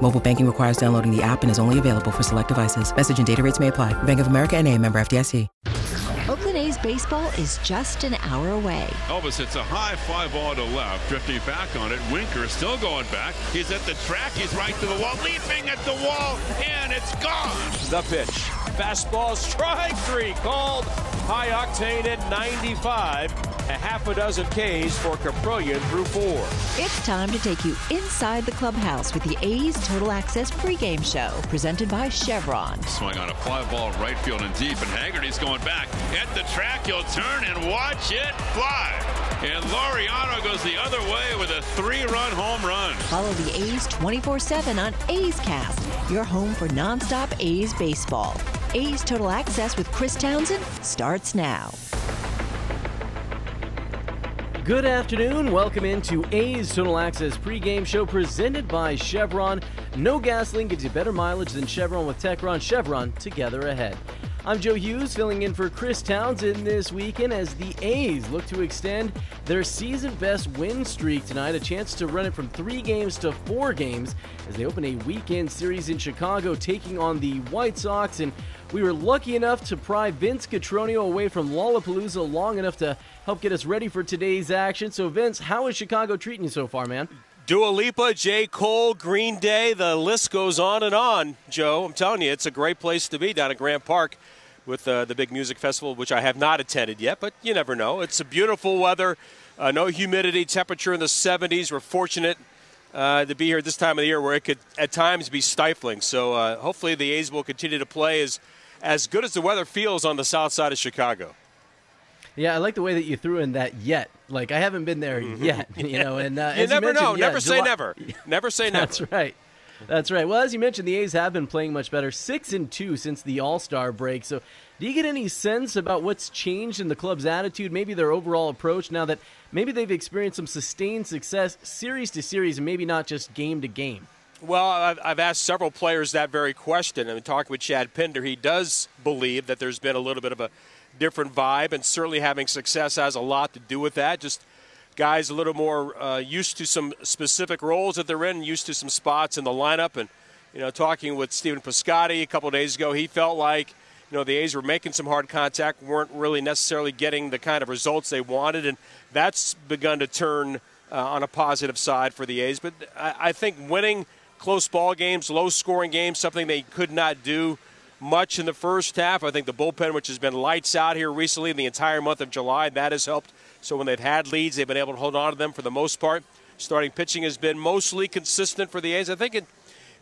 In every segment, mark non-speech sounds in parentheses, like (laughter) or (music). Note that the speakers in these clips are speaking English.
Mobile banking requires downloading the app and is only available for select devices. Message and data rates may apply. Bank of America and a member FDIC. Oakland A's baseball is just an hour away. Elvis hits a high fly ball to left, drifting back on it. Winker still going back. He's at the track. He's right to the wall, leaping at the wall, and it's gone. The pitch. Fastball strike three called. High octane at 95. A half a dozen Ks for Kaprielian through four. It's time to take you inside the clubhouse with the A's Total Access pregame show, presented by Chevron. Swing on a fly ball right field and deep, and Haggerty's going back. At the track, he'll turn and watch it fly. And Laureano goes the other way with a three-run home run. Follow the A's 24-7 on A's Cast, your home for nonstop A's baseball. A's Total Access with Chris Townsend starts now. Good afternoon. Welcome into A's Total Access pregame show presented by Chevron. No gasoline gives you better mileage than Chevron with Techron. Chevron together ahead. I'm Joe Hughes filling in for Chris Townsend this weekend as the A's look to extend their season best win streak tonight. A chance to run it from three games to four games as they open a weekend series in Chicago taking on the White Sox. And we were lucky enough to pry Vince Cotroneo away from Lollapalooza long enough to help get us ready for today's action. So, Vince, how is Chicago treating you so far, man? Dua Lipa, J. Cole, Green Day, the list goes on and on, Joe. I'm telling you, it's a great place to be down at Grant Park with uh, the big music festival, which I have not attended yet, but you never know. It's a beautiful weather, uh, no humidity, temperature in the 70s. We're fortunate uh, to be here at this time of the year where it could at times be stifling. So uh, hopefully the A's will continue to play as, as good as the weather feels on the south side of Chicago. Yeah, I like the way that you threw in that yet. Like I haven't been there Mm-hmm. yet, (laughs) you know. And uh, you never you know. yeah, never say July- never. (laughs) Never say never. That's right. That's right. Well, as you mentioned, the A's have been playing much better, six and two since the All Star break. So, do you get any sense about what's changed in the club's attitude, maybe their overall approach, now that maybe they've experienced some sustained success, series to series, and maybe not just game to game? Well, I've, asked several players that very question. I mean, talking with Chad Pinder, he does believe that there's been a little bit of a different vibe, and certainly having success has a lot to do with that. Just guys a little more uh, used to some specific roles that they're in, used to some spots in the lineup. And, you know, talking with Stephen Piscotty a couple days ago, he felt like, you know, the A's were making some hard contact, weren't really necessarily getting the kind of results they wanted, and that's begun to turn uh, on a positive side for the A's. But I, I think winning close ball games, low scoring games, something they could not do much in the first half. I think the bullpen, which has been lights out here recently in the entire month of July, that has helped. So when they've had leads, they've been able to hold on to them for the most part. Starting pitching has been mostly consistent for the A's. I think it,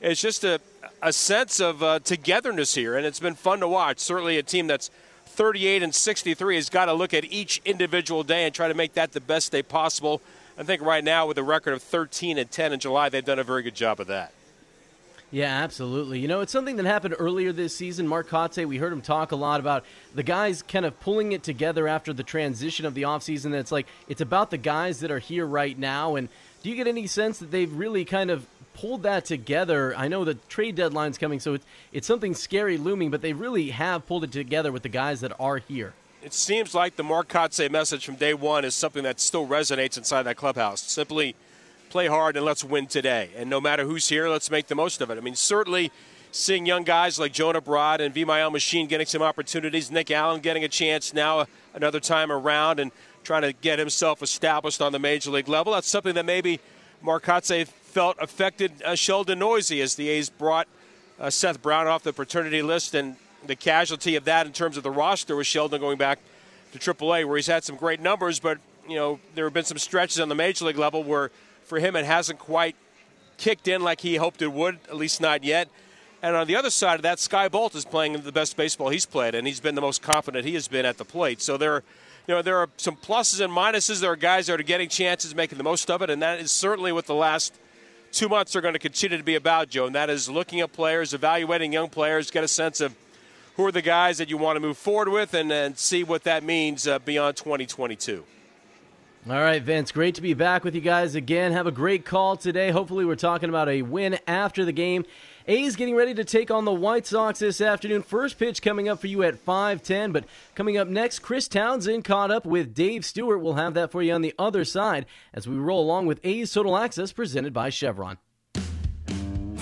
it's just a, a sense of uh, togetherness here, and it's been fun to watch. Certainly, a team that's 38 and 63 has got to look at each individual day and try to make that the best day possible. I think right now, with a record of 13 and 10 in July, they've done a very good job of that. Yeah, absolutely. You know, it's something that happened earlier this season. Mark Kotsay, we heard him talk a lot about the guys kind of pulling it together after the transition of the offseason. That's like, it's about the guys that are here right now. And do you get any sense that they've really kind of pulled that together? I know the trade deadline's coming, so it's, it's something scary looming, but they really have pulled it together with the guys that are here. It seems like the Mark Kotsay message from day one is something that still resonates inside that clubhouse. Simply play hard and let's win today. And no matter who's here, let's make the most of it. I mean, certainly seeing young guys like Jonah Bride and Vimael Machin getting some opportunities, Nick Allen getting a chance now another time around and trying to get himself established on the major league level. That's something that maybe Mark Kotsay felt affected uh, Sheldon Neuse as the A's brought uh, Seth Brown off the paternity list and the casualty of that in terms of the roster was Sheldon going back to AAA where he's had some great numbers, but you know there have been some stretches on the major league level where for him it hasn't quite kicked in like he hoped it would, at least not yet. And on the other side of that, Skye Bolt is playing the best baseball he's played, and he's been the most confident he has been at the plate. So there, you know, there are some pluses and minuses. There are guys that are getting chances, making the most of it, and that is certainly what the last two months are going to continue to be about, Joe. And that is looking at players, evaluating young players, get a sense of who are the guys that you want to move forward with and, and see what that means uh, beyond 2022. All right, Vince, great to be back with you guys again. Have a great call today. Hopefully, we're talking about a win after the game. A's getting ready to take on the White Sox this afternoon. First pitch coming up for you at 5:10, but coming up next, Chris Townsend caught up with Dave Stewart. We'll have that for you on the other side as we roll along with A's Total Access presented by Chevron.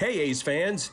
Hey, A's fans.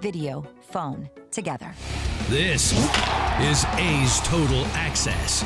video, phone, together. This is A's Total Access.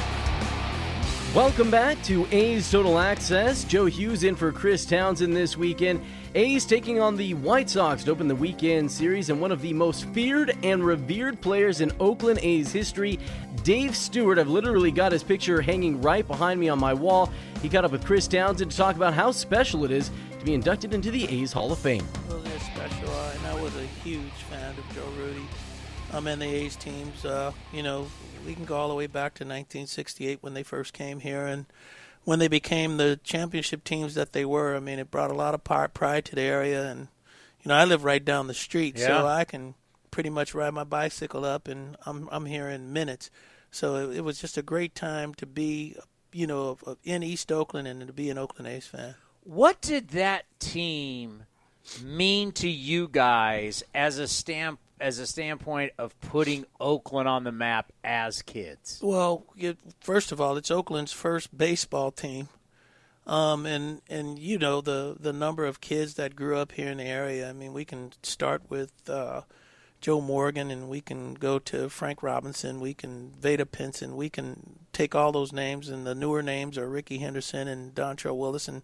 Welcome back to A's Total Access. Joe Hughes in for Chris Townsend this weekend. A's taking on the White Sox to open the weekend series, and one of the most feared and revered players in Oakland A's history, Dave Stewart. I've literally got his picture hanging right behind me on my wall. He caught up with Chris Townsend to talk about how special it is to be inducted into the A's Hall of Fame. Well, they're special, uh, and I was a huge of Joe Rudi I'm in the A's teams. Uh, you know, we can go all the way back to 1968 when they first came here, and when they became the championship teams that they were. I mean, it brought a lot of pride to the area, and you know, I live right down the street, yeah. so I can pretty much ride my bicycle up, and I'm I'm here in minutes. So it, it was just a great time to be, you know, in East Oakland and to be an Oakland A's fan. What did that team mean to you guys as a stamp as a standpoint of putting Oakland on the map as kids? Well, first of all, it's Oakland's first baseball team. Um, and and you know the the number of kids that grew up here in the area. I mean, we can start with uh, Joe Morgan, and we can go to Frank Robinson. We can Vada Pinson. We can take all those names, and the newer names are Rickey Henderson and Dontrelle Willis, and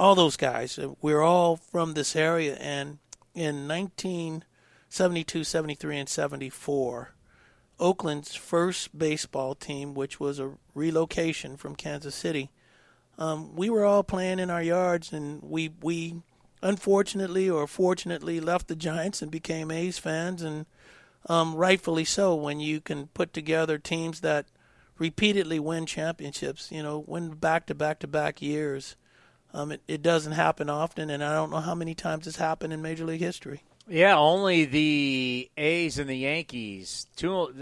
all those guys. We're all from this area, and in 1972, 73, and 74. Oakland's first baseball team, which was a relocation from Kansas City. Um, we were all playing in our yards, and we we unfortunately or fortunately left the Giants and became A's fans, and um, rightfully so. When you can put together teams that repeatedly win championships, you know, win back to back to back years, um, it, it doesn't happen often, and I don't know how many times it's happened in Major League history. Yeah, only the A's and the Yankees. Two.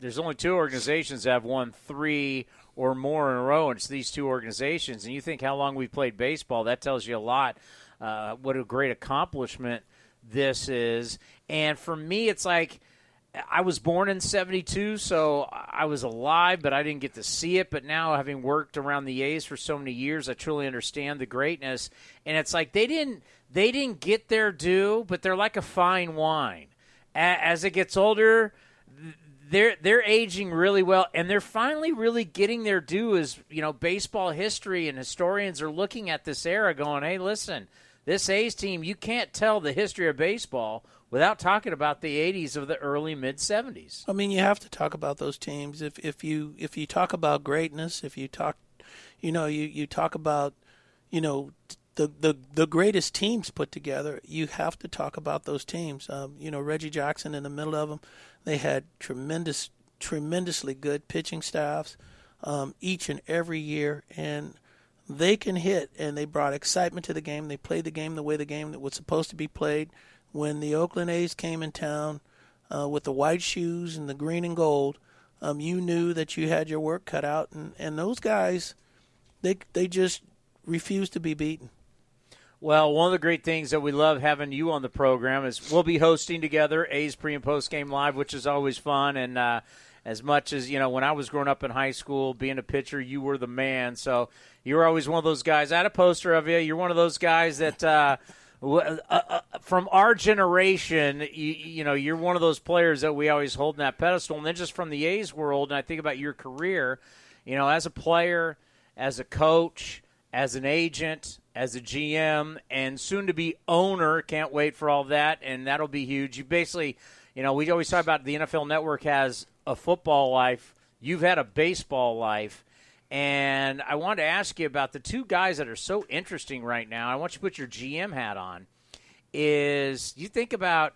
There's only two organizations that have won three or more in a row, and it's these two organizations. And you think how long we've played baseball? That tells you a lot. Uh, what a great accomplishment this is. And for me, it's like I was born in 72, so I was alive, but I didn't get to see it. But now, having worked around the A's for so many years, I truly understand the greatness. And it's like they didn't they didn't get their due, but they're like a fine wine. As it gets older, they're they're aging really well, and they're finally really getting their due as you know baseball history and historians are looking at this era, going, "Hey, listen, this A's team, you can't tell the history of baseball without talking about the '80s of the early mid '70s." I mean, you have to talk about those teams. If if you if you talk about greatness, if you talk, you know, you you talk about, you know. The, the the greatest teams put together, you have to talk about those teams. Um, you know Reggie Jackson in the middle of them, they had tremendous, tremendously good pitching staffs um, each and every year, and they can hit. And they brought excitement to the game. They played the game the way the game that was supposed to be played. When the Oakland A's came in town uh, with the white shoes and the green and gold, um, you knew that you had your work cut out. And, and those guys, they they just refused to be beaten. Well, one of the great things that we love having you on the program is we'll be hosting together A's pre and post game live, which is always fun. And uh, as much as you know, when I was growing up in high school, being a pitcher, you were the man. So you were always one of those guys. I had a poster of you. You're one of those guys that. Uh, uh, uh, from our generation, you, you, know, you're one of those players that we always hold in that pedestal. And then just from the A's world, and I think about your career, you know, as a player, as a coach, as an agent, as a GM, and soon to be owner. Can't wait for all that, and that'll be huge. You basically, you know, we always talk about the NFL Network has a football life. You've had a baseball life. And I wanted to ask you about the two guys that are so interesting right now. I want you to put your GM hat on. Is you think about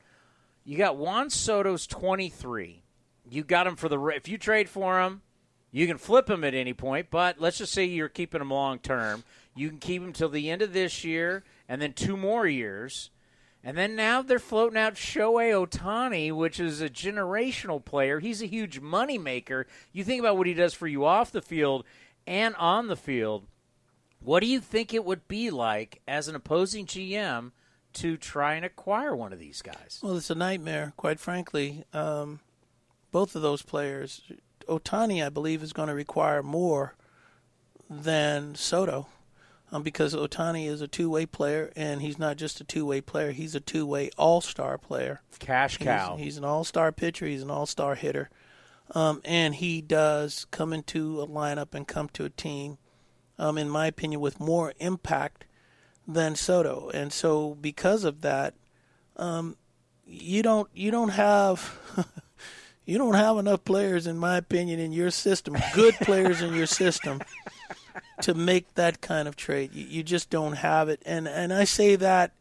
you got Juan Soto's 23. You got him for the if you trade for him, you can flip him at any point, but let's just say you're keeping him long term. You can keep him till the end of this year and then two more years. And then now they're floating out Shohei Ohtani, which is a generational player. He's a huge money maker. You think about what he does for you off the field and on the field. What do you think it would be like as an opposing GM to try and acquire one of these guys? Well, it's a nightmare, quite frankly. Um, both of those players, Ohtani, I believe, is going to require more than Soto um, because Ohtani is a two-way player, and he's not just a two-way player; he's a two-way all-star player. Cash cow. He's, he's an all-star pitcher. He's an all-star hitter, um, and he does come into a lineup and come to a team, um, in my opinion, with more impact than Soto. And so, because of that, um, you don't you don't have. (laughs) you don't have enough players, in my opinion, in your system, good players in your system, to make that kind of trade. You, you, just don't have it. And, and I say that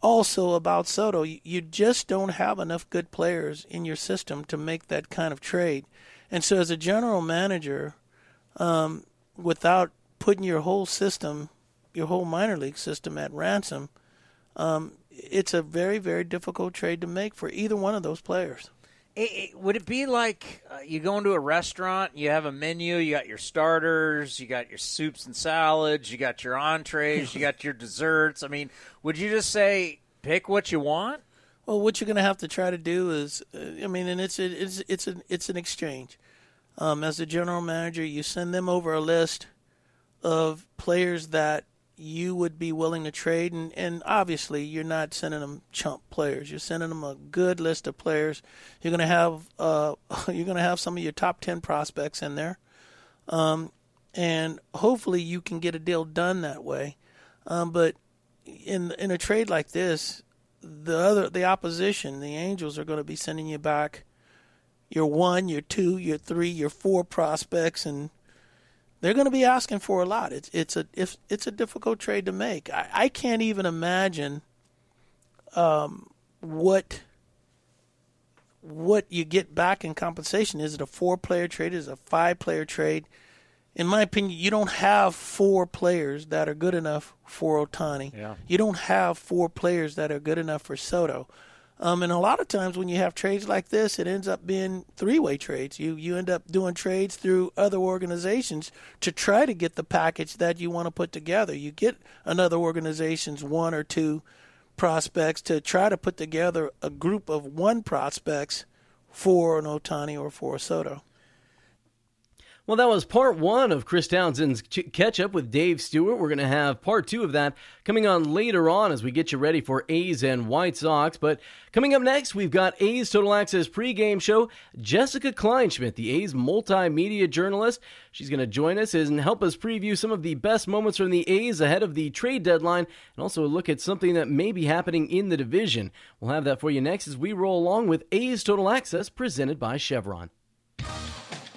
also about Soto. You, you just don't have enough good players in your system to make that kind of trade. And so, as a general manager, um, without putting your whole system, your whole minor league system at ransom, um, it's a very, very difficult trade to make for either one of those players. It, it, would it be like uh, you go into a restaurant, you have a menu, you got your starters, you got your soups and salads, you got your entrees, you got your desserts. I mean, would you just say pick what you want? Well, what you're going to have to try to do is, uh, I mean, and it's a, it's it's an it's an exchange. Um, as a general manager, you send them over a list of players that you would be willing to trade and, and obviously you're not sending them chump players. You're sending them a good list of players. You're going to have uh, (laughs) you're going to have some of your top 10 prospects in there um, and hopefully you can get a deal done that way. Um, but in in a trade like this the other the opposition the angels are going to be sending you back your one your two your three your four prospects and they're going to be asking for a lot. It's it's a it's, it's a difficult trade to make. I, I can't even imagine um, what what you get back in compensation. Is it a four player trade? Is it a five player trade? In my opinion, you don't have four players that are good enough for Ohtani. Yeah. You don't have four players that are good enough for Soto. Um, and a lot of times when you have trades like this, it ends up being three-way trades. You you end up doing trades through other organizations to try to get the package that you want to put together. You get another organization's one or two prospects to try to put together a group of one prospects for an Ohtani or for a Soto. Well, that was part one of Chris Townsend's catch up with Dave Stewart. We're going to have part two of that coming on later on as we get you ready for A's and White Sox. But coming up next, we've got A's Total Access pregame show. Jessica Kleinschmidt, the A's multimedia journalist, she's going to join us and help us preview some of the best moments from the A's ahead of the trade deadline and also look at something that may be happening in the division. We'll have that for you next as we roll along with A's Total Access presented by Chevron.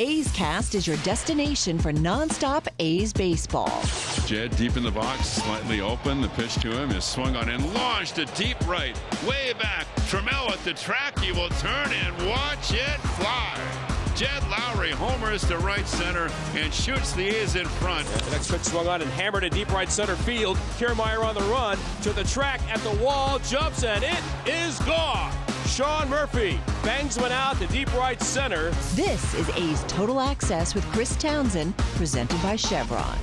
A's Cast is your destination for nonstop A's baseball. Jed deep in the box, slightly open. The pitch to him is swung on and launched to deep right, way back. Trammell at the track. He will turn and watch it fly. Jed Lowrie homers to right center and shoots the A's in front. Yeah, the next pitch swung on and hammered to deep right center field. Kiermaier on the run to the track at the wall, jumps and it is gone. Sean Murphy bangs one out to deep right center. This is A's Total Access with Chris Townsend, presented by Chevron.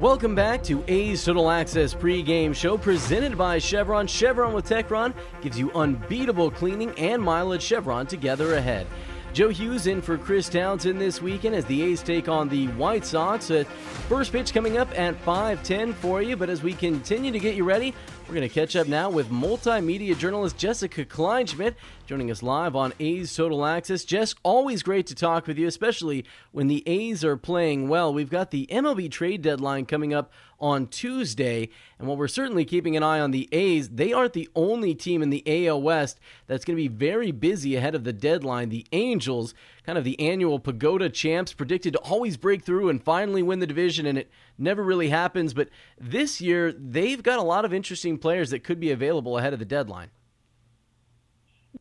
Welcome back to A's Total Access pregame show presented by Chevron. Chevron with Techron gives you unbeatable cleaning and mileage. Chevron together ahead. Joe Hughes in for Chris Townsend this weekend as the A's take on the White Sox. Uh, first pitch coming up at 5:10 for you. But as we continue to get you ready, we're going to catch up now with multimedia journalist Jessica Kleinschmidt joining us live on A's Total Access. Jess, always great to talk with you, especially when the A's are playing well. We've got the MLB trade deadline coming up on Tuesday, and while we're certainly keeping an eye on the A's, they aren't the only team in the AL West that's going to be very busy ahead of the deadline. The Angels, kind of the annual pagoda champs, predicted to always break through and finally win the division, and it never really happens. But this year, they've got a lot of interesting players that could be available ahead of the deadline.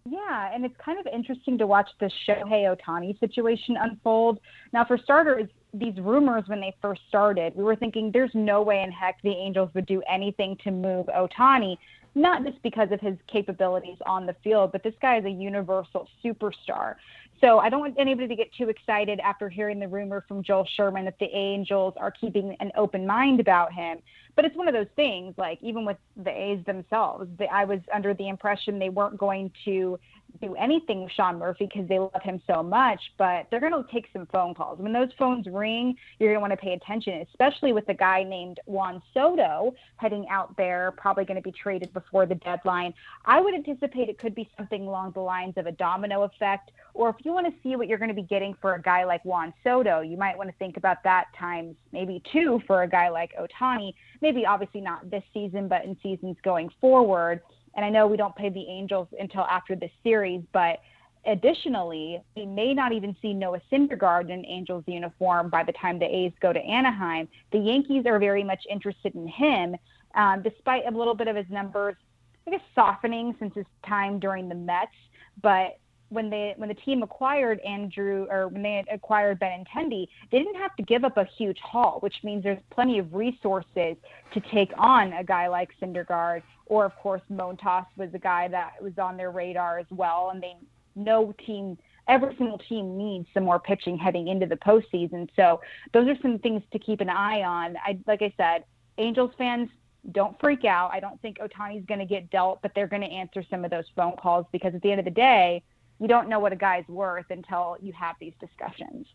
Yeah, and it's kind of interesting to watch the Shohei Ohtani situation unfold. Now, for starters, these rumors when they first started, we were thinking there's no way in heck the Angels would do anything to move Ohtani, not just because of his capabilities on the field, but this guy is a universal superstar. So I don't want anybody to get too excited after hearing the rumor from Joel Sherman that the Angels are keeping an open mind about him. But it's one of those things, like even with the A's themselves, the, I was under the impression they weren't going to do anything with Sean Murphy because they love him so much, but they're going to take some phone calls. When those phones ring, you're going to want to pay attention, especially with a guy named Juan Soto heading out there, probably going to be traded before the deadline. I would anticipate it could be something along the lines of a domino effect, or if you want to see what you're going to be getting for a guy like Juan Soto, you might want to think about that times maybe two for a guy like Ohtani. Maybe obviously not this season, but in seasons going forward and I know we don't play the Angels until after this series, but additionally, we may not even see Noah Syndergaard in Angels uniform by the time the A's go to Anaheim. The Yankees are very much interested in him, um, despite a little bit of his numbers, I guess, softening since his time during the Mets. But when they when the team acquired Andrew or when they acquired Benintendi, they didn't have to give up a huge haul, which means there's plenty of resources to take on a guy like Syndergaard. Or of course, Montas was a guy that was on their radar as well, and they no team every single team needs some more pitching heading into the postseason. So those are some things to keep an eye on. I like I said, Angels fans don't freak out. I don't think Ohtani's going to get dealt, but they're going to answer some of those phone calls because at the end of the day, you don't know what a guy's worth until you have these discussions.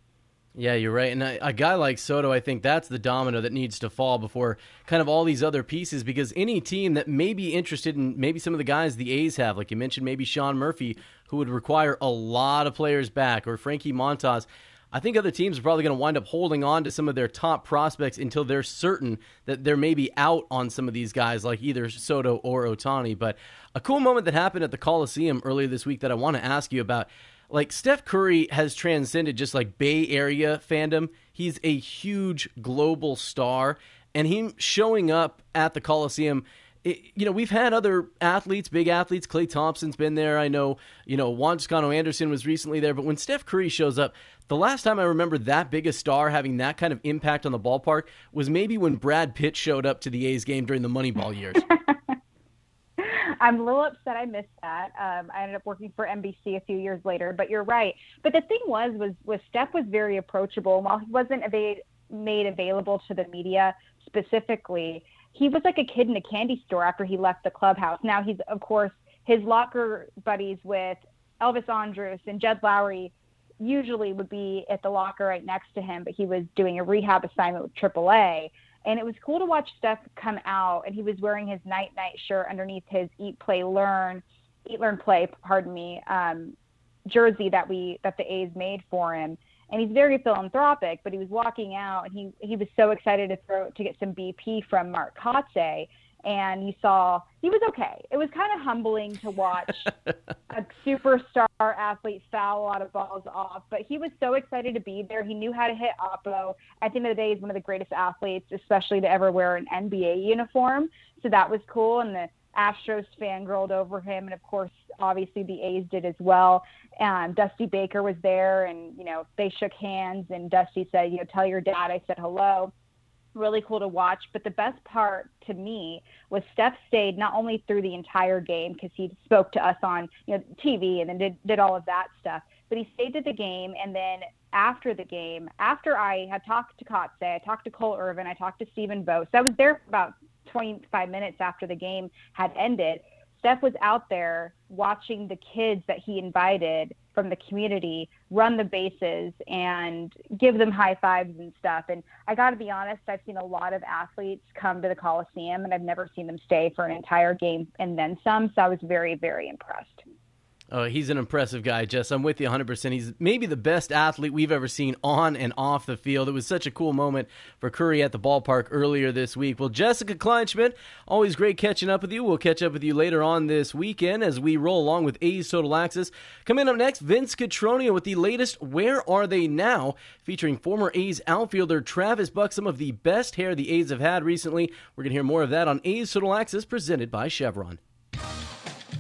Yeah, you're right. And a, a, guy like Soto, I think that's the domino that needs to fall before kind of all these other pieces because any team that may be interested in maybe some of the guys the A's have, like you mentioned, maybe Sean Murphy, who would require a lot of players back, or Frankie Montas. I think other teams are probably going to wind up holding on to some of their top prospects until they're certain that they're maybe out on some of these guys, like either Soto or Ohtani. But a cool moment that happened at the Coliseum earlier this week that I want to ask you about like Steph Curry has transcended just like Bay Area fandom. He's a huge global star, and him showing up at the Coliseum. You know, we've had other athletes, big athletes. Klay Thompson's been there. I know, you know, Juan Toscano Anderson was recently there. But when Steph Curry shows up, the last time I remember that big a star having that kind of impact on the ballpark was maybe when Brad Pitt showed up to the A's game during the Moneyball years. (laughs) I'm a little upset I missed that. Um, I ended up working for NBC a few years later, but you're right. But the thing was, was was Steph was very approachable. And while he wasn't made available to the media specifically, he was like a kid in a candy store after he left the clubhouse. Now he's of course his locker buddies with Elvis Andrus and Jed Lowrie usually would be at the locker right next to him, but he was doing a rehab assignment with AAA. And it was cool to watch Steph come out, and he was wearing his night night shirt underneath his Eat Play Learn, Eat Learn Play, pardon me, um, jersey that we that the A's made for him. And he's very philanthropic, but he was walking out, and he he was so excited to throw to get some BP from Mark Kotsay and you saw he was okay. It was kind of humbling to watch (laughs) a superstar athlete foul a lot of balls off, but he was so excited to be there. He knew how to hit oppo. At the end of the day, he's one of the greatest athletes, especially to ever wear an NBA uniform. So that was cool, and the Astros fangirled over him, and of course, obviously the A's did as well. And Dusty Baker was there, and you know they shook hands, and Dusty said, "You know, tell your dad I said hello." Really cool to watch. But the best part to me was Steph stayed not only through the entire game because he spoke to us on you know TV and then did did all of that stuff, but he stayed to the game and then after the game, after I had talked to Kotsay, I talked to Cole Irvin, I talked to Stephen Vogt. So I was there for about 25 minutes after the game had ended. Steph was out there watching the kids that he invited from the community run the bases and give them high fives and stuff. And I got to be honest, I've seen a lot of athletes come to the Coliseum and I've never seen them stay for an entire game and then some. So I was very, very impressed. Oh, he's an impressive guy, Jess. I'm with you 100%. He's maybe the best athlete we've ever seen on and off the field. It was such a cool moment for Curry at the ballpark earlier this week. Well, Jessica Kleinschmidt, always great catching up with you. We'll catch up with you later on this weekend as we roll along with A's Total Access. Coming up next, Vince Cotroneo with the latest Where Are They Now, featuring former A's outfielder Travis Buck, some of the best hair the A's have had recently. We're going to hear more of that on A's Total Access presented by Chevron.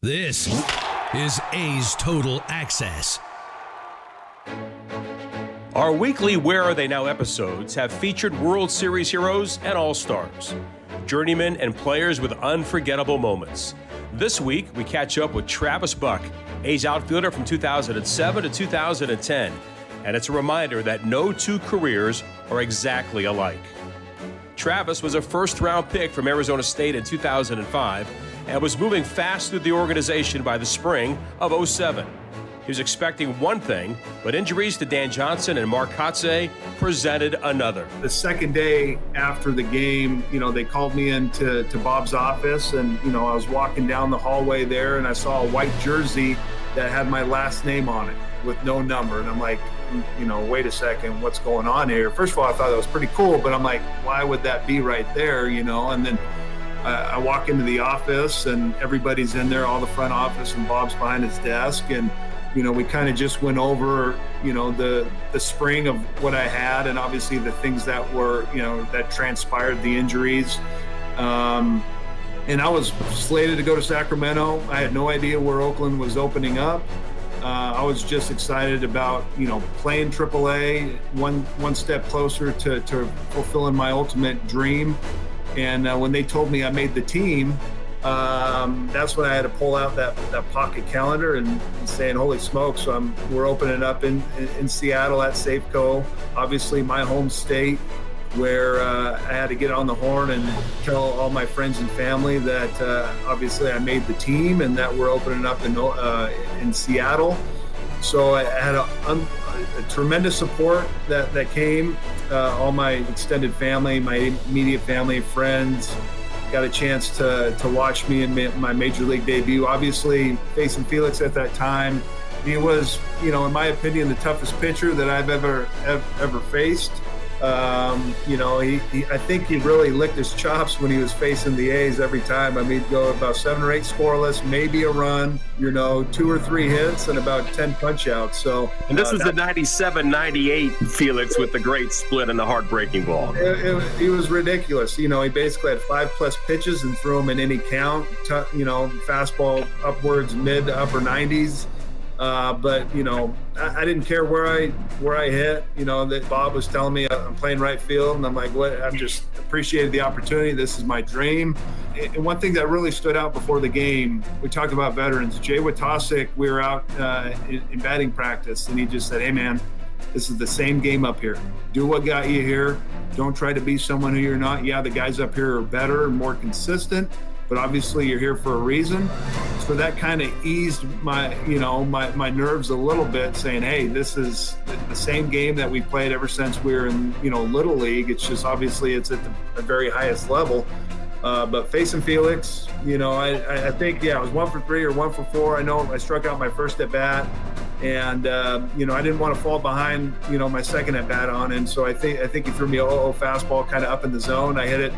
This is A's Total Access. Our weekly Where Are They Now episodes have featured World Series heroes and all stars, journeymen and players with unforgettable moments. This week, we catch up with Travis Buck, A's outfielder from 2007 to 2010, and it's a reminder that no two careers are exactly alike. Travis was a first round pick from Arizona State in 2005 and was moving fast through the organization by the spring of 07. He was expecting one thing, but injuries to Dan Johnson and Mark Kotsay presented another. The second day after the game, you know, they called me into to Bob's office, and you know, I was walking down the hallway there, and I saw a white jersey that had my last name on it with no number, and I'm like, you know, wait a second, what's going on here? First of all, I thought that was pretty cool, but I'm like, why would that be right there? You know, and then I, walk into the office and everybody's in there, all the front office, and Bob's behind his desk, and you know, we kind of just went over, you know, the the spring of what I had, and obviously the things that were, you know, that transpired, the injuries. Um, and I was slated to go to Sacramento. I had no idea where Oakland was opening up. Uh, I was just excited about, you know, playing AAA, one one step closer to, to fulfilling my ultimate dream. And uh, when they told me I made the team, um, that's when I had to pull out that, that pocket calendar and, and saying, "Holy smokes!" So I'm, we're opening up in, in, in Seattle at Safeco, obviously my home state, where uh, I had to get on the horn and tell all my friends and family that uh, obviously I made the team and that we're opening up in uh, in Seattle. So I had a, a tremendous support that that came. Uh, all my extended family, my immediate family, friends, got a chance to to watch me in my major league debut. Obviously, facing Felix at that time, he was, you know, in my opinion, the toughest pitcher that I've ever ever, ever faced. Um, you know, he, he, I think he really licked his chops when he was facing the A's every time. I mean, go about seven or eight scoreless, maybe a run, you know, two or three hits and about 10 punch outs. So, and this uh, is the 97 98 Felix with the great split and the heartbreaking ball. It, it, it, was ridiculous. You know, he basically had five plus pitches and threw them in any count, t- you know, fastball upwards, mid upper 90s. Uh, but you know, I, I, didn't care where I where I hit. You know, that Bob was telling me I'm playing right field, and I'm like, what? I'm just appreciated the opportunity. This is my dream. And one thing that really stood out before the game, we talked about veterans. Jay Witasick, we were out uh, in, in batting practice, and he just said, "Hey, man." This is the same game up here. Do what got you here. Don't try to be someone who you're not. Yeah, the guys up here are better and more consistent, but obviously you're here for a reason. So that kind of eased my, you know, my, my nerves a little bit saying, hey, this is the same game that we played ever since we were in, you know, Little League. It's just obviously it's at the, very highest level. Uh, but facing Felix, you know, I, I think, yeah, I was one for three or one for four. I know I struck out my first at bat and uh, you know I didn't want to fall behind you know my second at bat on and so I think I think he threw me a low fastball kind of up in the zone I hit it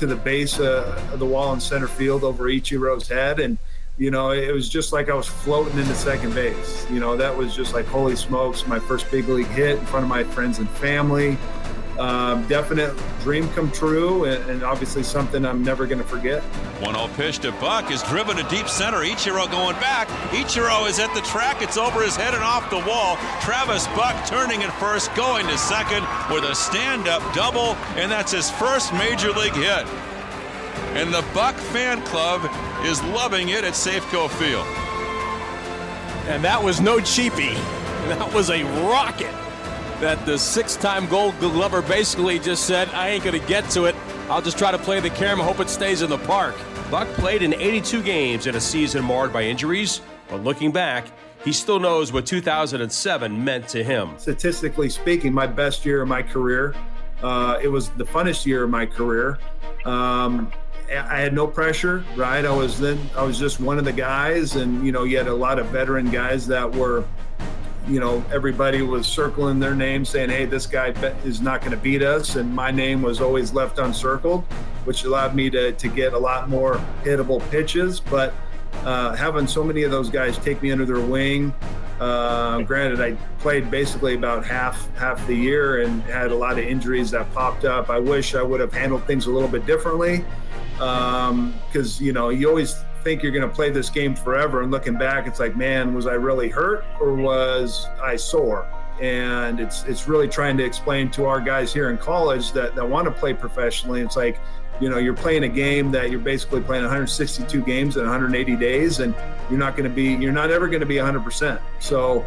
to the base uh, of the wall in center field over Ichiro's head, and you know, it was just like I was floating into second base. You know, that was just like holy smokes, my first big league hit in front of my friends and family. Um, definite dream come true, and, and obviously something I'm never going to forget. 1 0 pitch to Buck is driven to deep center. Ichiro going back. Ichiro is at the track. It's over his head and off the wall. Travis Buck turning at first, going to second with a stand up double, and that's his first major league hit. And the Buck fan club is loving it at Safeco Field. And that was no cheapie. That was a rocket that the six time gold glover basically just said, I ain't going to get to it. I'll just try to play the camera, hope it stays in the park. Buck played in 82 games in a season marred by injuries, but looking back, he still knows what 2007 meant to him. Statistically speaking, my best year of my career. Uh, it was the funnest year of my career. Um, I had no pressure, right? I was then I was just one of the guys, and you know, you had a lot of veteran guys that were you know, everybody was circling their name saying, hey, this guy is not going to beat us. And my name was always left uncircled, which allowed me to, to get a lot more hittable pitches. But uh, having so many of those guys take me under their wing, uh, granted, I played basically about half half the year and had a lot of injuries that popped up. I wish I would have handled things a little bit differently because um, you know you always think you're going to play this game forever. And looking back, it's like, man, was I really hurt or was I sore? And it's it's really trying to explain to our guys here in college that, that want to play professionally. It's like, you know, you're playing a game that you're basically playing 162 games in 180 days, and you're not going to be, you're not ever going to be 100%. So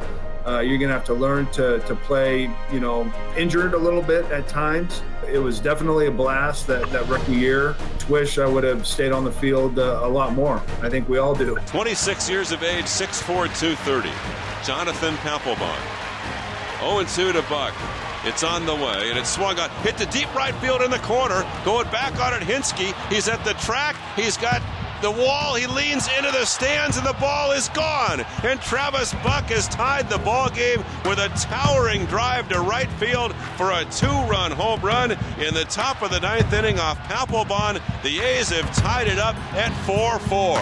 uh, you're going to have to learn to, to play, you know, injured a little bit at times. It was definitely a blast that, that rookie year. Wish I would have stayed on the field uh, a lot more. I think we all do. 26 years of age, 6'4", 230. Jonathan Papelbon. 0-2 to Buck. It's on the way, and it's swung on. Hit the deep right field in the corner. Going back on it, Hinske. He's at the track. He's got the wall. He leans into the stands, and the ball is gone. And Travis Buck has tied the ball game with a towering drive to right field for a two-run home run in the top of the ninth inning off Papelbon. The A's have tied it up at 4-4.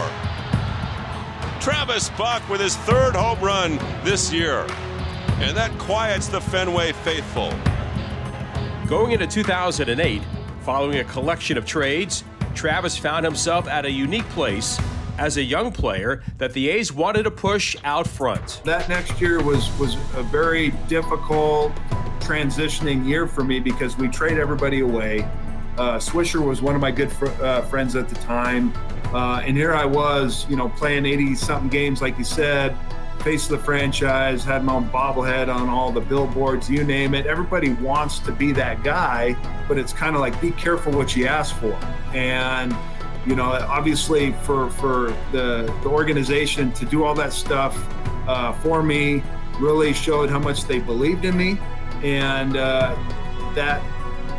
Travis Buck with his third home run this year. And that quiets the Fenway faithful. Going into 2008, following a collection of trades, Travis found himself at a unique place as a young player that the A's wanted to push out front. That next year was was a very difficult transitioning year for me because we trade everybody away. Uh, Swisher was one of my good fr- uh, friends at the time, uh, and here I was, you know, playing 80 something games, like you said, face of the franchise, had my bobblehead on all the billboards, you name it. Everybody wants to be that guy, but it's kind of like be careful what you ask for. And you know, obviously for for the, the organization to do all that stuff uh, for me really showed how much they believed in me, and uh, that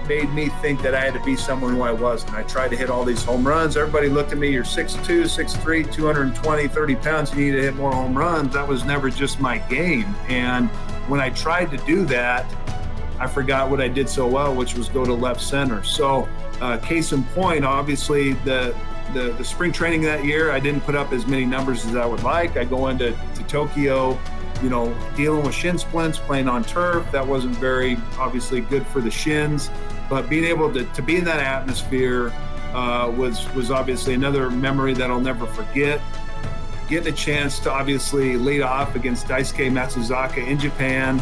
made me think that I had to be someone who I wasn't. I tried to hit all these home runs. Everybody looked at me, you're 6'2, 6'3, 220, 30 pounds. You need to hit more home runs. That was never just my game. And when I tried to do that, I forgot what I did so well, which was go to left center. So, uh, case in point, obviously, the, the, the spring training that year, I didn't put up as many numbers as I would like. I go into to Tokyo you know, dealing with shin splints, playing on turf. That wasn't very obviously good for the shins. But being able to, to be in that atmosphere uh, was was obviously another memory that I'll never forget. Getting a chance to obviously lead off against Daisuke Matsuzaka in Japan.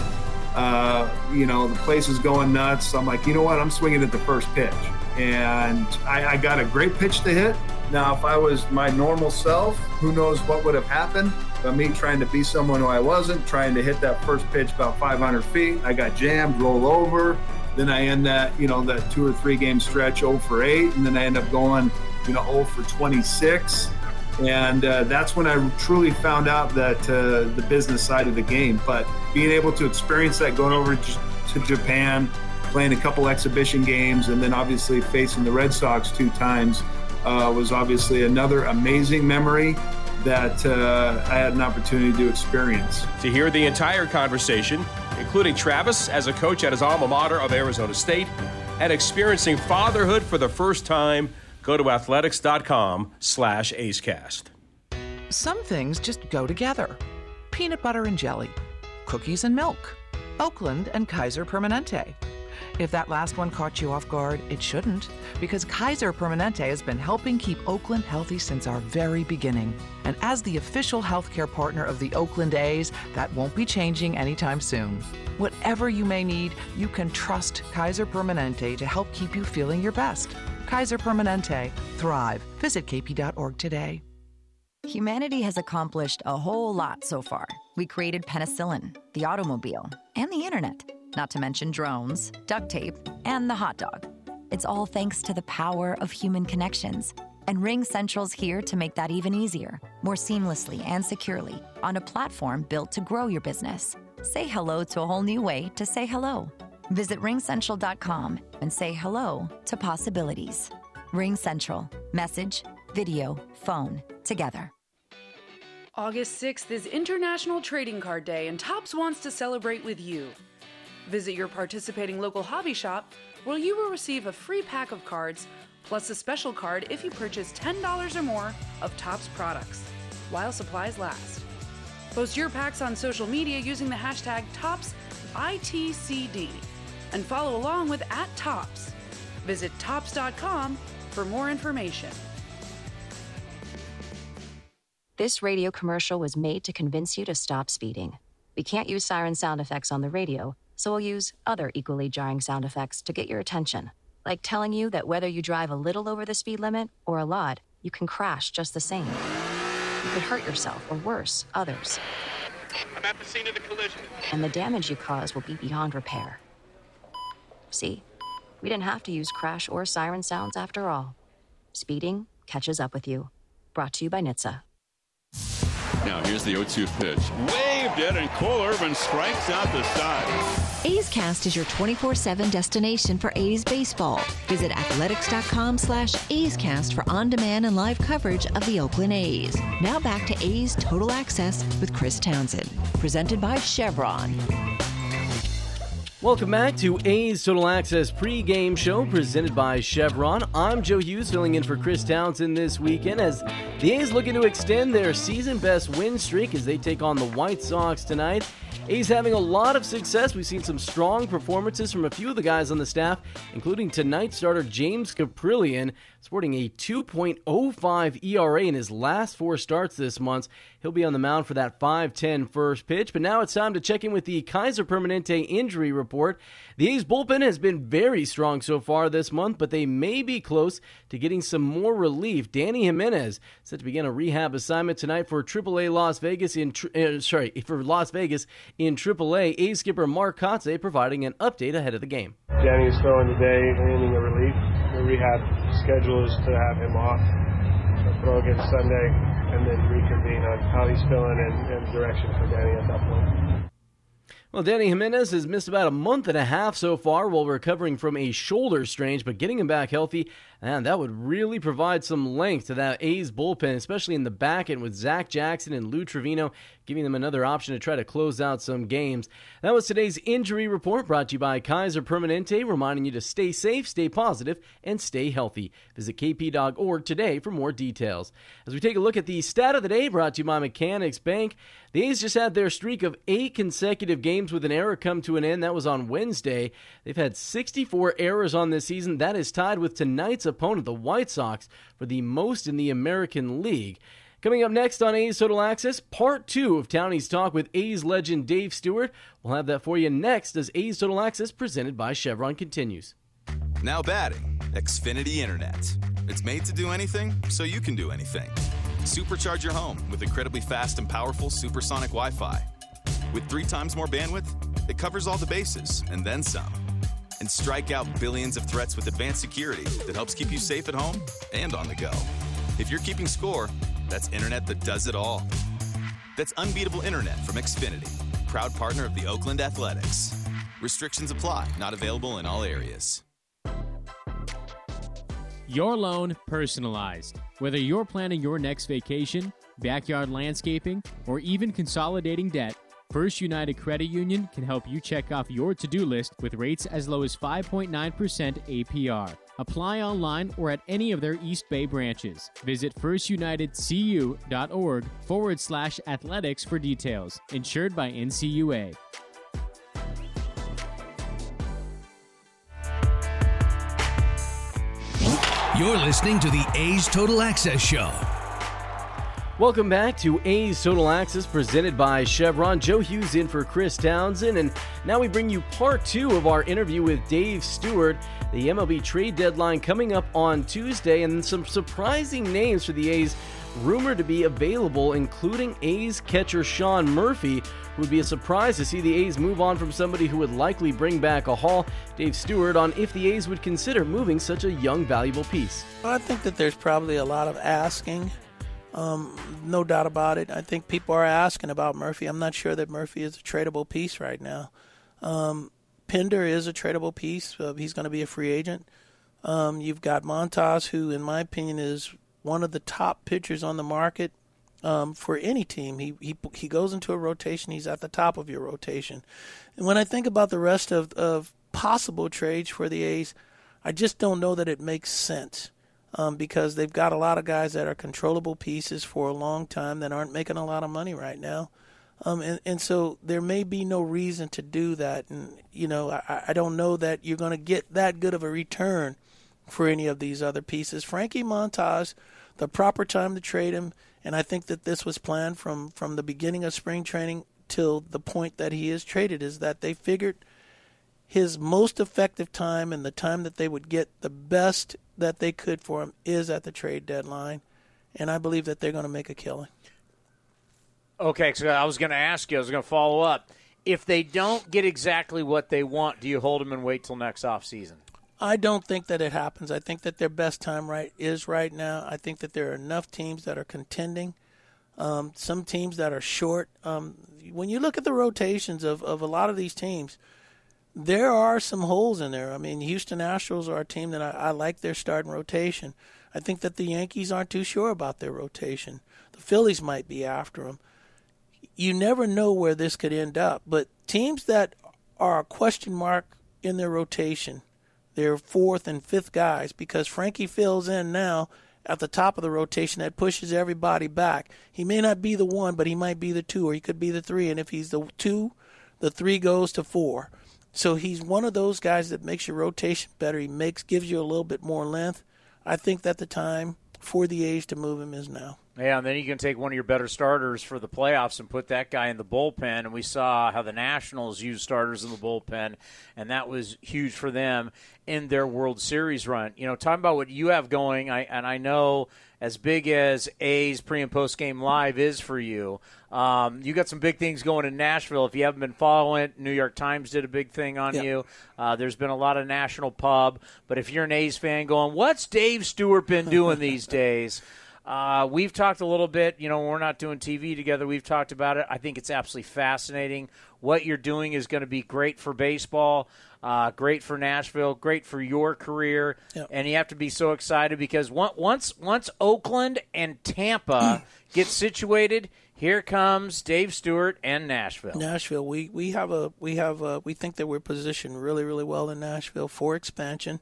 Uh, you know, the place is going nuts. I'm like, you know what? I'm swinging at the first pitch. And I, I got a great pitch to hit. Now, if I was my normal self, who knows what would have happened? But me trying to be someone who I wasn't, trying to hit that first pitch about 500 feet, I got jammed, roll over, then I end that, you know, that two or three game stretch 0 for 8, and then I end up going, you know, 0 for 26. And uh, that's when I truly found out that uh, the business side of the game. But being able to experience that going over to Japan, playing a couple exhibition games, and then obviously facing the Red Sox two times uh, was obviously another amazing memory that uh, I had an opportunity to experience. To hear the entire conversation, including Travis as a coach at his alma mater of Arizona State and experiencing fatherhood for the first time, go to athletics.com slash acecast. Some things just go together. Peanut butter and jelly, cookies and milk, Oakland and Kaiser Permanente. If that last one caught you off guard, it shouldn't, because Kaiser Permanente has been helping keep Oakland healthy since our very beginning. And as the official healthcare partner of the Oakland A's, that won't be changing anytime soon. Whatever you may need, you can trust Kaiser Permanente to help keep you feeling your best. Kaiser Permanente. Thrive. Visit kp.org today. Humanity has accomplished a whole lot so far. We created penicillin, the automobile, and the internet, not to mention drones, duct tape, and the hot dog. It's all thanks to the power of human connections. And RingCentral's here to make that even easier, more seamlessly and securely, on a platform built to grow your business. Say hello to a whole new way to say hello. Visit ringcentral.com and say hello to possibilities. RingCentral. Message, video, phone, together. August 6th is International Trading Card Day, and Topps wants to celebrate with you. Visit your participating local hobby shop where you will receive a free pack of cards plus a special card if you purchase $10 or more of Topps products while supplies last. Post your packs on social media using the hashtag ToppsITCD and follow along with at Topps. Visit Topps.com for more information. This radio commercial was made to convince you to stop speeding. We can't use siren sound effects on the radio, so we'll use other equally jarring sound effects to get your attention. Like telling you that whether you drive a little over the speed limit or a lot, you can crash just the same. You could hurt yourself, or worse, others. I'm at the scene of the collision. And the damage you cause will be beyond repair. See, we didn't have to use crash or siren sounds after all. Speeding catches up with you. Brought to you by NHTSA. Now here's the 0-2 pitch. Waved it, and Cole Irvin strikes out the side. A's Cast is your 24-7 destination for A's baseball. Visit athletics.com slash A's Cast for on-demand and live coverage of the Oakland A's. Now back to A's Total Access with Chris Townsend. Presented by Chevron. Welcome back to A's Total Access pregame show presented by Chevron. I'm Joe Hughes filling in for Chris Townsend this weekend as the A's looking to extend their season best win streak as they take on the White Sox tonight. A's having a lot of success. We've seen some strong performances from a few of the guys on the staff, including tonight's starter James Kaprielian, sporting a 2.05 ERA in his last four starts this month. He'll be on the mound for that 5-10 first pitch. But now it's time to check in with the Kaiser Permanente injury report. The A's bullpen has been very strong so far this month, but they may be close to getting some more relief. Dany Jimenez set to begin a rehab assignment tonight for AAA Las Vegas in uh, sorry for Las Vegas in AAA. A skipper Mark Kotsay providing an update ahead of the game. Dany is throwing today, handing a relief. The rehab schedule is to have him off, uh, throw again Sunday, and then reconvene on how he's feeling and, and direction for Dany at that point. Well, Dany Jimenez has missed about a month and a half so far while recovering from a shoulder strain, but getting him back healthy, and that would really provide some length to that A's bullpen, especially in the back end with Zach Jackson and Lou Trivino, giving them another option to try to close out some games. That was today's injury report brought to you by Kaiser Permanente, reminding you to stay safe, stay positive, and stay healthy. Visit kp.org today for more details. As we take a look at the stat of the day brought to you by Mechanics Bank, the A's just had their streak of eight consecutive games with an error come to an end. That was on Wednesday. They've had 64 errors on this season. That is tied with tonight's opponent, the White Sox, for the most in the American League. Coming up next on A's Total Access, part two of Townie's talk with A's legend Dave Stewart. We'll have that for you next as A's Total Access presented by Chevron continues. Now batting, Xfinity Internet. It's made to do anything, so you can do anything. Supercharge your home with incredibly fast and powerful supersonic Wi Fi. With three times more bandwidth, it covers all the bases and then some. And strike out billions of threats with advanced security that helps keep you safe at home and on the go. If you're keeping score, that's internet that does it all. That's unbeatable internet from Xfinity, proud partner of the Oakland Athletics. Restrictions apply, not available in all areas. Your loan personalized. Whether you're planning your next vacation, backyard landscaping, or even consolidating debt, First United Credit Union can help you check off your to do list with rates as low as 5.9% APR. Apply online or at any of their East Bay branches. Visit firstunitedcu.org forward slash athletics for details. Insured by NCUA. You're listening to the A's Total Access Show. Welcome back to A's Total Access presented by Chevron. Joe Hughes in for Chris Townsend. And now we bring you part two of our interview with Dave Stewart. The MLB trade deadline coming up on Tuesday, and some surprising names for the A's rumored to be available, including A's catcher Sean Murphy. Would be a surprise to see the A's move on from somebody who would likely bring back a haul. Dave Stewart on if the A's would consider moving such a young, valuable piece. I think that there's probably a lot of asking. Um, no doubt about it. I think people are asking about Murphy. I'm not sure that Murphy is a tradable piece right now. Um, Pinder is a tradable piece. Uh, he's going to be a free agent. Um, you've got Montas, who, in my opinion, is one of the top pitchers on the market um, for any team. He, he he goes into a rotation. He's at the top of your rotation. And when I think about the rest of, of possible trades for the A's, I just don't know that it makes sense um, because they've got a lot of guys that are controllable pieces for a long time that aren't making a lot of money right now. Um, and, and so there may be no reason to do that. And, you know, I, I don't know that you're going to get that good of a return for any of these other pieces. Frankie Montas, the proper time to trade him, and I think that this was planned from, from the beginning of spring training till the point that he is traded, is that they figured his most effective time and the time that they would get the best that they could for him is at the trade deadline. And I believe that they're going to make a killing. Okay, so I was going to ask you, I was going to follow up. If they don't get exactly what they want, do you hold them and wait till next offseason? I don't think that it happens. I think that their best time right is right now. I think that there are enough teams that are contending. Um, some teams that are short. Um, when you look at the rotations of, of a lot of these teams, there are some holes in there. I mean, Houston Astros are a team that I, I like their starting rotation. I think that the Yankees aren't too sure about their rotation. The Phillies might be after them you never know where this could end up. But teams that are a question mark in their rotation, their fourth and fifth guys, because Frankie fills in now at the top of the rotation that pushes everybody back. He may not be the one, but he might be the two, or he could be the three. And if he's the two, the three goes to four. So he's one of those guys that makes your rotation better. He makes gives you a little bit more length. I think that the time for the A's to move him is now. Yeah, and then you can take one of your better starters for the playoffs and put that guy in the bullpen. And we saw how the Nationals used starters in the bullpen, and that was huge for them in their World Series run. You know, talking about what you have going, I and I know as big as A's pre and post game live is for you. Um, you got some big things going in Nashville. If you haven't been following it, New York Times did a big thing on yep. you. Uh, there's been a lot of national pub. But if you're an A's fan going, what's Dave Stewart been doing these (laughs) days? Uh, we've talked a little bit, you know, we're not doing TV together. We've talked about it. I think it's absolutely fascinating. What you're doing is going to be great for baseball, uh, great for Nashville, great for your career, yep. and you have to be so excited because once once Oakland and Tampa (clears throat) get situated, here comes Dave Stewart and Nashville. Nashville, we we have a we have a, we think that we're positioned really really well in Nashville for expansion.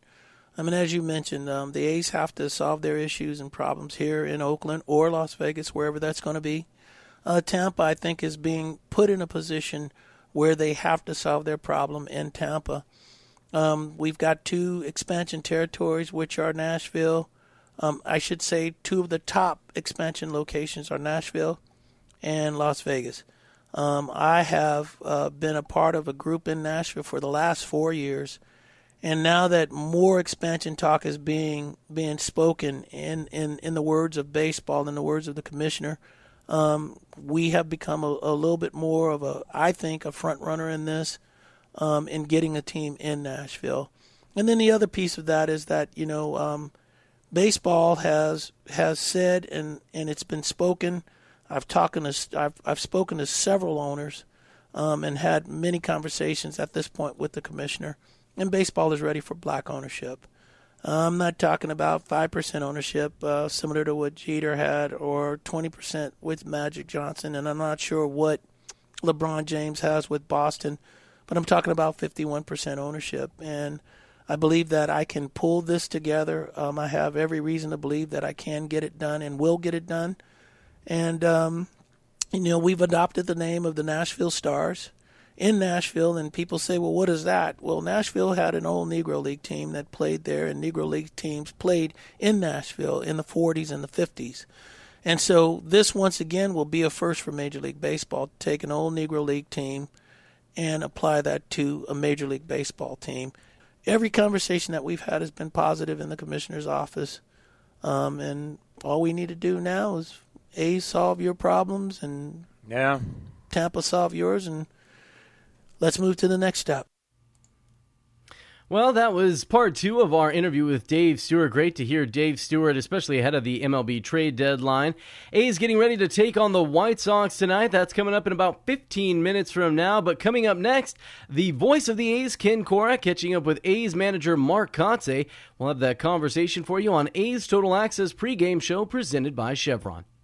I mean, as you mentioned, um, the A's have to solve their issues and problems here in Oakland or Las Vegas, wherever that's going to be. Uh, Tampa, I think, is being put in a position where they have to solve their problem in Tampa. Um, we've got two expansion territories, which are Nashville. Um, I should say two of the top expansion locations are Nashville and Las Vegas. Um, I have uh, been a part of a group in Nashville for the last four years and now that more expansion talk is being being spoken in, in, in the words of baseball and the words of the commissioner, um, we have become a, a, little bit more of a, I think, a front runner in this, um, in getting a team in Nashville. And then the other piece of that is that you know, um, baseball has has said and and it's been spoken. I've talked to I've I've spoken to several owners, um, and had many conversations at this point with the commissioner and baseball is ready for black ownership. I'm not talking about 5% ownership, uh, similar to what Jeter had, or 20% with Magic Johnson, and I'm not sure what LeBron James has with Boston, but I'm talking about 51% ownership. And I believe that I can pull this together. Um, I have every reason to believe that I can get it done and will get it done. And, um, you know, we've adopted the name of the Nashville Stars in Nashville, and people say, well, what is that? Well, Nashville had an old Negro League team that played there, and Negro League teams played in Nashville in the 40s and the 50s. And so this, once again, will be a first for Major League Baseball to take an old Negro League team and apply that to a Major League Baseball team. Every conversation that we've had has been positive in the commissioner's office. Um, and all we need to do now is A, solve your problems, and yeah, Tampa solve yours, and let's move to the next step. Well, that was part two of our interview with Dave Stewart. Great to hear Dave Stewart, especially ahead of the MLB trade deadline. A's getting ready to take on the White Sox tonight. That's coming up in about 15 minutes from now. But coming up next, the voice of the A's, Ken Korach, catching up with A's manager Mark Kotsay. We'll have that conversation for you on A's Total Access pregame show presented by Chevron.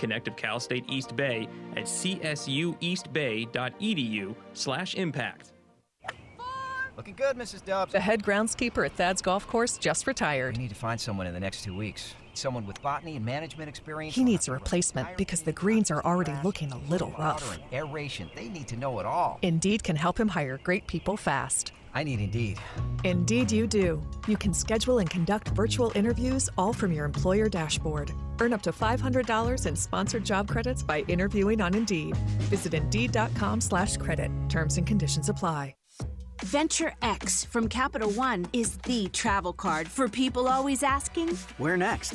Connect of Cal State East Bay at csueastbay.edu slash impact. Looking good, Mrs. Dubs. The head groundskeeper at Thad's golf course just retired. We need to find someone in the next two weeks. Someone with botany and management experience. He needs a replacement because the greens are already looking a little rough. aeration, they need to know it all. Indeed can help him hire great people fast. I need Indeed. Indeed, you do. You can schedule and conduct virtual interviews all from your employer dashboard. Earn up to $500 in sponsored job credits by interviewing on Indeed. Visit Indeed.com/credit. Terms and conditions apply. Venture X from Capital One is the travel card for people always asking, Where next?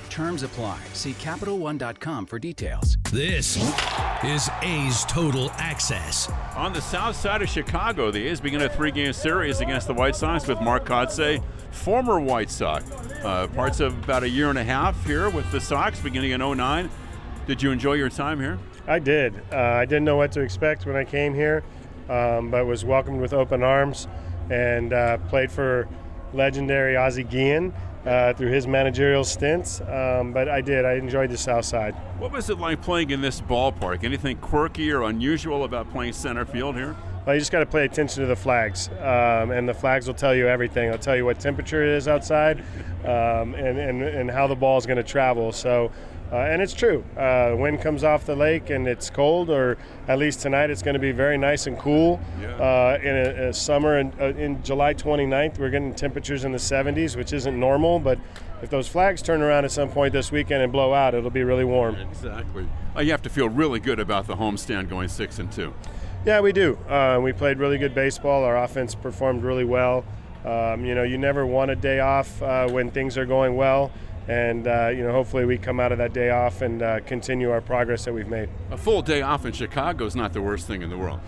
Terms apply. See CapitalOne.com for details. This is A's Total Access. On the south side of Chicago, the A's begin a three game series against the White Sox with Mark Kotsay, former White Sox. Uh, parts of about a year and a half here with the Sox beginning in 09. Did you enjoy your time here? I did. Uh, I didn't know what to expect when I came here, um, but was welcomed with open arms and uh, played for legendary Ozzie Guillen uh, through his managerial stints. Um, but I did. I enjoyed the South Side. What was it like playing in this ballpark? Anything quirky or unusual about playing center field here? Well, you just got to pay attention to the flags, um, and the flags will tell you everything. They'll tell you what temperature it is outside, um, and, and, and how the ball is going to travel. So Uh, and it's true. Uh, wind comes off the lake and it's cold, or at least tonight it's going to be very nice and cool. Uh, in a, a summer, in, uh, in July 29th, we're getting temperatures in the 70s, which isn't normal. But if those flags turn around at some point this weekend and blow out, it'll be really warm. Exactly. Uh, you have to feel really good about the homestand going six and two. Yeah, we do. Uh, we played really good baseball. Our offense performed really well. Um, you know, you never want a day off uh, when things are going well. And, uh, you know, hopefully we come out of that day off and uh, continue our progress that we've made. A full day off in Chicago is not the worst thing in the world.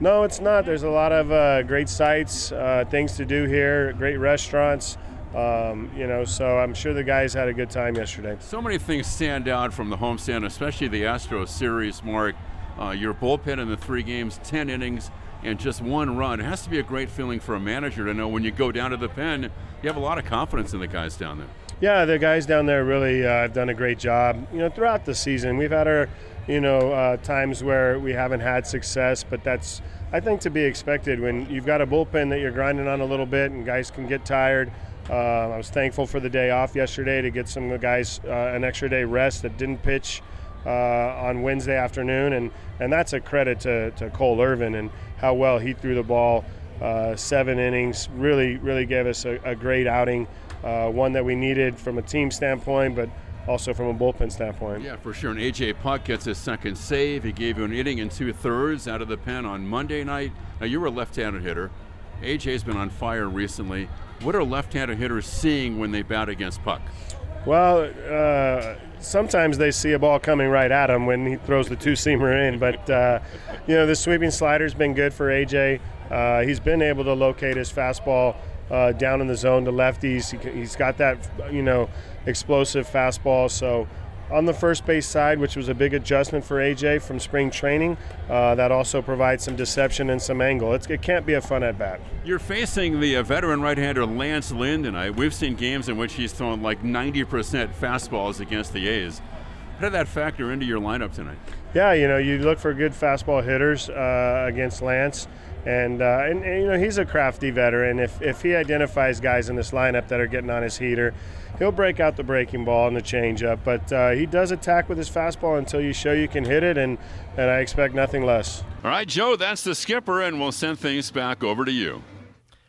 No, it's not. There's a lot of uh, great sites, uh, things to do here, great restaurants. Um, you know, so I'm sure the guys had a good time yesterday. So many things stand out from the homestand, especially the Astros series, Mark. Uh, your bullpen in the three games, 10 innings, and just one run. It has to be a great feeling for a manager to know when you go down to the pen, you have a lot of confidence in the guys down there. Yeah, the guys down there really uh, have done a great job. You know, throughout the season, we've had our, you know, uh, times where we haven't had success, but that's, I think, to be expected when you've got a bullpen that you're grinding on a little bit and guys can get tired. Uh, I was thankful for the day off yesterday to get some guys uh, an extra day rest that didn't pitch uh, on Wednesday afternoon, and, and that's a credit to, to Cole Irvin and how well he threw the ball. Uh, seven innings really, really gave us a, a great outing, uh, one that we needed from a team standpoint, but also from a bullpen standpoint. Yeah, for sure. And AJ Puk gets his second save. He gave you an inning and two thirds out of the pen on Monday night. Now you were a left-handed hitter. AJ's been on fire recently. What are left-handed hitters seeing when they bat against Puk? Well, uh, sometimes they see a ball coming right at him when he throws the two seamer in, but uh, you know the sweeping slider's been good for AJ. Uh, he's been able to locate his fastball uh, down in the zone to lefties. He, he's got that you know explosive fastball. So on the first base side, which was a big adjustment for AJ from spring training, uh, that also provides some deception and some angle. It's, it can't be a fun at bat. You're facing the uh, veteran right-hander Lance Lynn tonight. We've seen games in which he's thrown like 90% fastballs against the A's. How did that factor into your lineup tonight? Yeah, you know, you look for good fastball hitters uh, against Lance. And, uh, and, and, you know he's a crafty veteran. If, if he identifies guys in this lineup that are getting on his heater, he'll break out the breaking ball and the changeup. But uh, he does attack with his fastball until you show you can hit it, and, and I expect nothing less. All right, Joe, that's the skipper, and we'll send things back over to you.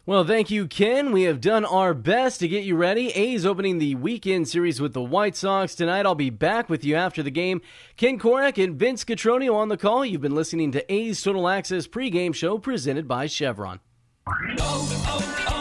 Well, thank you, Ken. We have done our best to get you ready. A's opening the weekend series with the White Sox tonight. I'll be back with you after the game. Ken Korach and Vince Cotroneo on the call. You've been listening to A's Total Access pregame show presented by Chevron. Oh, oh, oh,